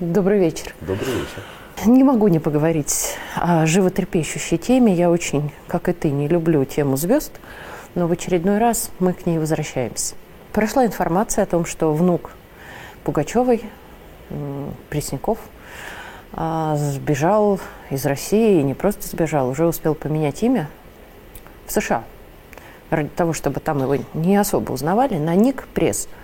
Добрый вечер. Добрый вечер. Не могу не поговорить о животрепещущей теме. Я очень, как и ты, не люблю тему звезд, но в очередной раз мы к ней возвращаемся. Прошла информация о том, что внук Пугачевой, Пресняков, а, сбежал из России, и не просто сбежал, уже успел поменять имя в США. Ради того, чтобы там его не особо узнавали, на ник пресс –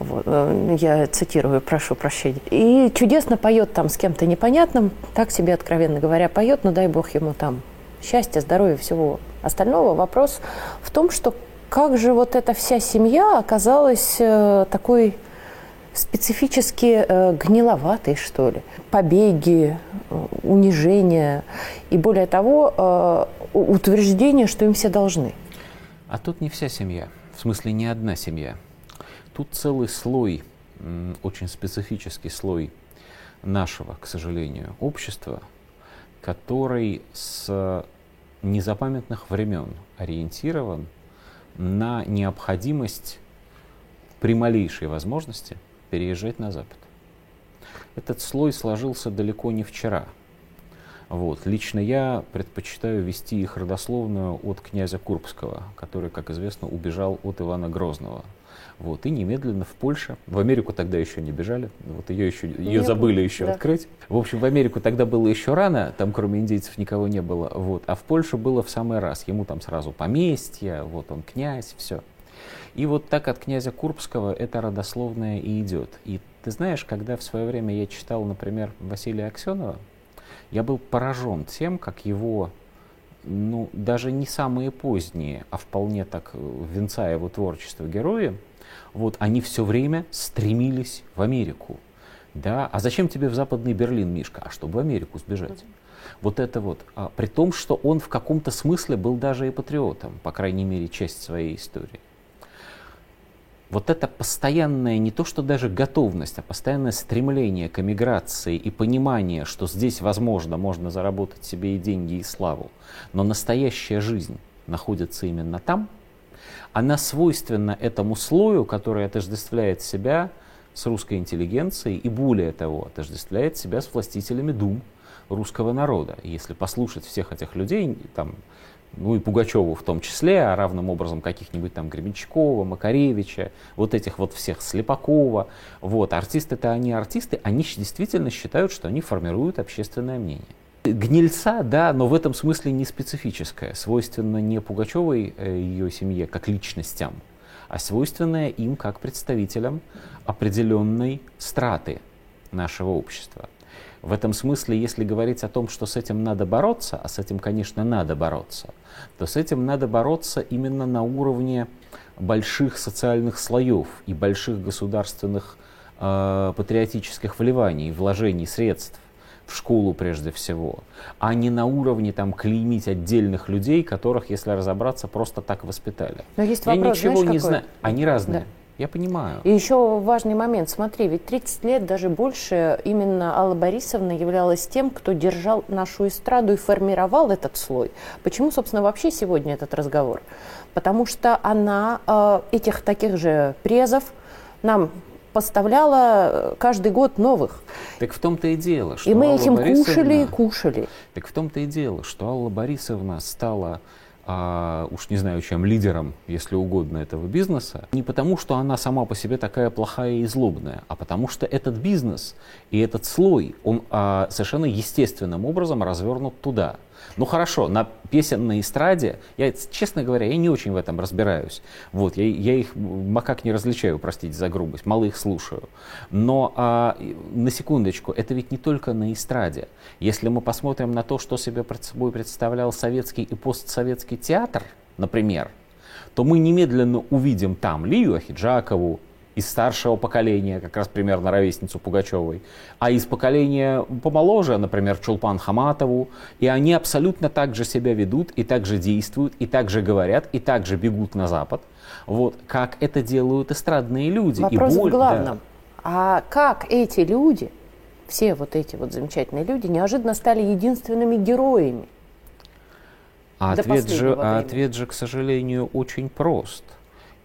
э, я цитирую, прошу прощения. И чудесно поет там с кем-то непонятным, так себе, откровенно говоря, поет, но дай бог ему там счастья, здоровья, всего остального. Вопрос в том, что как же вот эта вся семья оказалась э, такой специфически э, гниловатой, что ли. Побеги, э, унижения и, более того, утверждение, что им все должны. А тут не вся семья, в смысле не одна семья. Тут целый слой, очень специфический слой нашего, к сожалению, общества, который с незапамятных времен ориентирован на необходимость при малейшей возможности переезжать на Запад. Этот слой сложился далеко не вчера. Вот. Лично я предпочитаю вести их родословную от князя Курбского, который, как известно, убежал от Ивана Грозного – вот, и немедленно в Польше, в Америку тогда еще не бежали, вот ее еще, ее забыли еще да. открыть. В общем, в Америку тогда было еще рано, там кроме индейцев никого не было, вот, а в Польшу было в самый раз. Ему там сразу поместье, вот он князь, все. И вот так от князя Курбского это родословное и идет. И ты знаешь, когда в свое время я читал, например, Василия Аксенова, я был поражен тем, как его ну, даже не самые поздние, а вполне так э, венца его творчества герои, вот, они все время стремились в Америку. Да? А зачем тебе в Западный Берлин, Мишка? А чтобы в Америку сбежать. Вот это вот. А, при том, что он в каком-то смысле был даже и патриотом, по крайней мере, часть своей истории. Вот это постоянное, не то что даже готовность, а постоянное стремление к эмиграции и понимание, что здесь, возможно, можно заработать себе и деньги, и славу, но настоящая жизнь находится именно там – она свойственна этому слою, который отождествляет себя с русской интеллигенцией и более того, отождествляет себя с властителями дум русского народа. если послушать всех этих людей, там, ну и Пугачеву в том числе, а равным образом каких-нибудь там Гребенщикова, Макаревича, вот этих вот всех Слепакова, вот, артисты-то они артисты, они действительно считают, что они формируют общественное мнение. Гнильца, да, но в этом смысле не специфическая, свойственна не Пугачевой э, ее семье как личностям, а свойственная им как представителям определенной страты нашего общества. В этом смысле, если говорить о том, что с этим надо бороться, а с этим, конечно, надо бороться, то с этим надо бороться именно на уровне больших социальных слоев и больших государственных э, патриотических вливаний, вложений средств в школу прежде всего, а не на уровне там клеймить отдельных людей, которых, если разобраться, просто так воспитали. Но есть вопрос, Я ничего знаешь, не какой? знаю. Они разные. Да. Я понимаю. И еще важный момент. Смотри, ведь 30 лет, даже больше, именно Алла Борисовна являлась тем, кто держал нашу эстраду и формировал этот слой. Почему, собственно, вообще сегодня этот разговор? Потому что она э, этих таких же презов нам поставляла э, каждый год новых. Так в том-то и дело, что И мы Алла этим Борисовна... кушали и кушали. Так в том-то и дело, что Алла Борисовна стала а, уж не знаю чем, лидером, если угодно, этого бизнеса, не потому, что она сама по себе такая плохая и злобная, а потому что этот бизнес и этот слой, он а, совершенно естественным образом развернут туда. Ну хорошо, на песенной эстраде, я, честно говоря, я не очень в этом разбираюсь. Вот, я, я их макак не различаю, простите за грубость, мало их слушаю. Но а, на секундочку, это ведь не только на эстраде. Если мы посмотрим на то, что себе пред собой представлял советский и постсоветский театр, например, то мы немедленно увидим там Лию Ахиджакову, из старшего поколения, как раз примерно ровесницу Пугачевой, а из поколения помоложе, например, Чулпан Хаматову, и они абсолютно так же себя ведут, и так же действуют, и так же говорят, и так же бегут на Запад, вот, как это делают эстрадные люди. Вопрос и боль, в главном. Да. А как эти люди, все вот эти вот замечательные люди, неожиданно стали единственными героями? А ответ же, а ответ же, к сожалению, очень прост –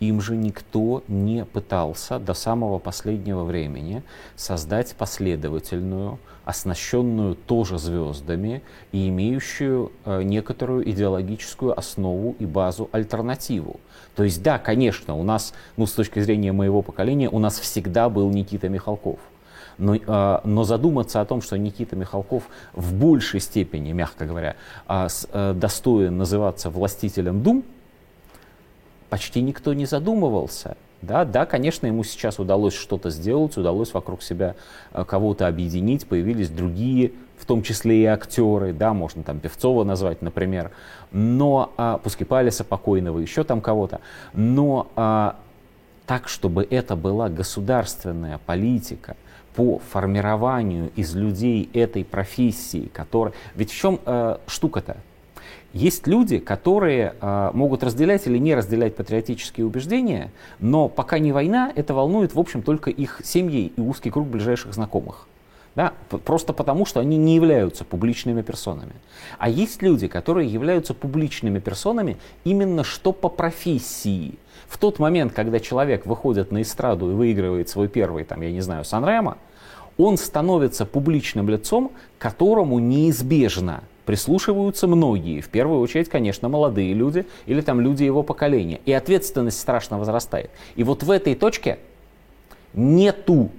им же никто не пытался до самого последнего времени создать последовательную, оснащенную тоже звездами и имеющую э, некоторую идеологическую основу и базу альтернативу. То есть да, конечно, у нас, ну с точки зрения моего поколения, у нас всегда был Никита Михалков. Но, э, но задуматься о том, что Никита Михалков в большей степени, мягко говоря, с, э, достоин называться властителем дум, почти никто не задумывался. Да, да, конечно, ему сейчас удалось что-то сделать, удалось вокруг себя э, кого-то объединить, появились другие, в том числе и актеры, да, можно там Певцова назвать, например, но, а, Пускипалиса покойного, еще там кого-то, но а, так, чтобы это была государственная политика по формированию из людей этой профессии, которая... Ведь в чем э, штука-то? Есть люди, которые э, могут разделять или не разделять патриотические убеждения, но пока не война, это волнует, в общем, только их семьи и узкий круг ближайших знакомых. Да? Просто потому, что они не являются публичными персонами. А есть люди, которые являются публичными персонами именно что по профессии. В тот момент, когда человек выходит на эстраду и выигрывает свой первый, там, я не знаю, Санремо, он становится публичным лицом, которому неизбежно прислушиваются многие, в первую очередь, конечно, молодые люди или там люди его поколения. И ответственность страшно возрастает. И вот в этой точке нету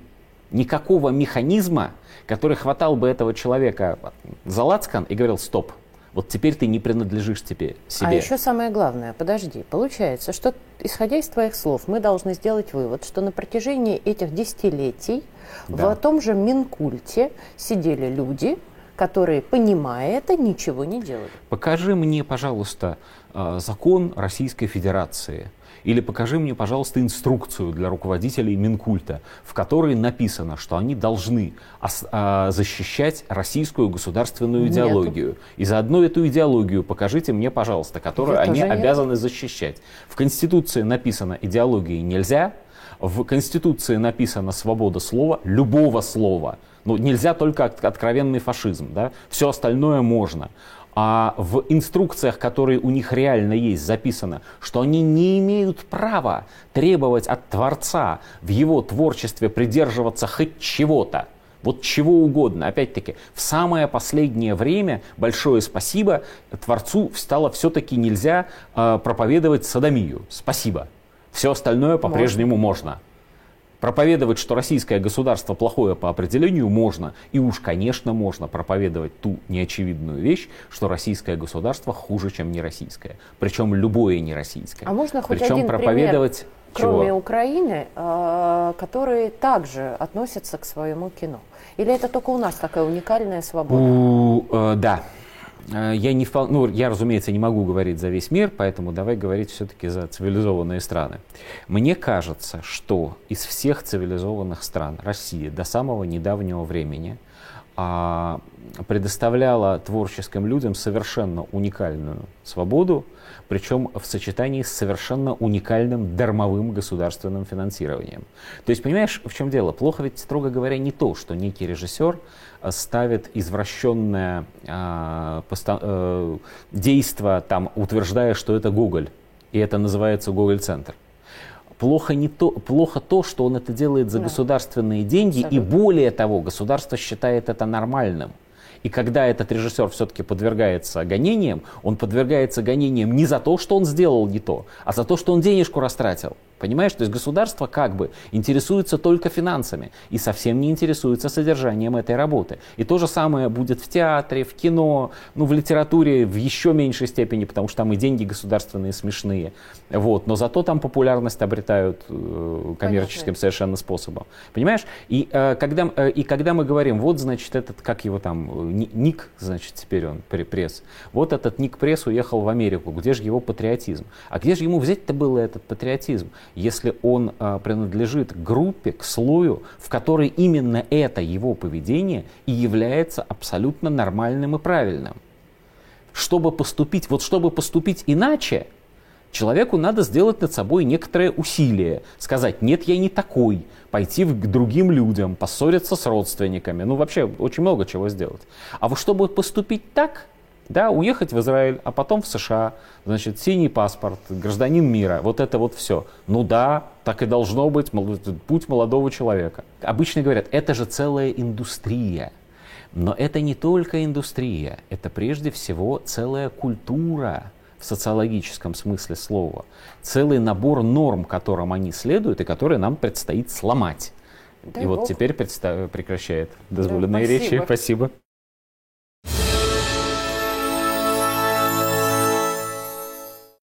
никакого механизма, который хватал бы этого человека за лацкан и говорил «стоп, вот теперь ты не принадлежишь тебе, себе. А еще самое главное, подожди, получается, что, исходя из твоих слов, мы должны сделать вывод, что на протяжении этих десятилетий да. в том же Минкульте сидели люди, которые, понимая это, ничего не делали. Покажи мне, пожалуйста, э, закон Российской Федерации или покажи мне, пожалуйста, инструкцию для руководителей Минкульта, в которой написано, что они должны а, защищать российскую государственную идеологию. Нету. И заодно эту идеологию покажите мне, пожалуйста, которую Я они обязаны нет. защищать. В Конституции написано идеологии нельзя, в Конституции написано свобода слова, любого слова. Ну, нельзя только откровенный фашизм, да? Все остальное можно. А в инструкциях, которые у них реально есть, записано, что они не имеют права требовать от Творца в его творчестве придерживаться хоть чего-то. Вот чего угодно. Опять-таки, в самое последнее время большое спасибо Творцу стало все-таки нельзя э, проповедовать садомию. Спасибо. Все остальное по-прежнему можно. можно. Проповедовать, что российское государство плохое по определению, можно. И уж, конечно, можно проповедовать ту неочевидную вещь, что российское государство хуже, чем не российское. Причем любое не российское. А можно хоть Причем один проповедовать пример, кроме чего? Украины, э, которые также относятся к своему кино? Или это только у нас такая уникальная свобода? У, э, да, я, не, ну, я, разумеется, не могу говорить за весь мир, поэтому давай говорить все-таки за цивилизованные страны. Мне кажется, что из всех цивилизованных стран Россия до самого недавнего времени а, предоставляла творческим людям совершенно уникальную свободу, причем в сочетании с совершенно уникальным дармовым государственным финансированием. То есть, понимаешь, в чем дело? Плохо ведь, строго говоря, не то, что некий режиссер э, ставит извращенное э, посто- э, действо, там, утверждая, что это Гоголь, и это называется Гоголь-центр. Плохо, не то, плохо то, что он это делает за да. государственные деньги, Абсолютно. и более того, государство считает это нормальным. И когда этот режиссер все-таки подвергается гонениям, он подвергается гонениям не за то, что он сделал не то, а за то, что он денежку растратил. Понимаешь, то есть государство как бы интересуется только финансами и совсем не интересуется содержанием этой работы. И то же самое будет в театре, в кино, ну в литературе в еще меньшей степени, потому что там и деньги государственные смешные. Вот. Но зато там популярность обретают э, коммерческим Понятно. совершенно способом. Понимаешь? И, э, когда, э, и когда мы говорим, вот значит этот, как его там, Ник, значит теперь он, пресс, вот этот Ник Пресс уехал в Америку, где же его патриотизм? А где же ему взять-то было этот патриотизм? Если он э, принадлежит группе, к слою, в которой именно это его поведение и является абсолютно нормальным и правильным. Чтобы поступить, вот чтобы поступить иначе, человеку надо сделать над собой некоторое усилие, сказать, нет, я не такой, пойти к другим людям, поссориться с родственниками, ну вообще очень много чего сделать. А вот чтобы поступить так, Да, уехать в Израиль, а потом в США, значит, синий паспорт, гражданин мира, вот это вот все. Ну да, так и должно быть, путь молодого человека. Обычно говорят, это же целая индустрия. Но это не только индустрия, это прежде всего целая культура в социологическом смысле слова. Целый набор норм, которым они следуют и которые нам предстоит сломать. Дай и Бог. вот теперь прекращает дозволенные да, спасибо. речи. Спасибо.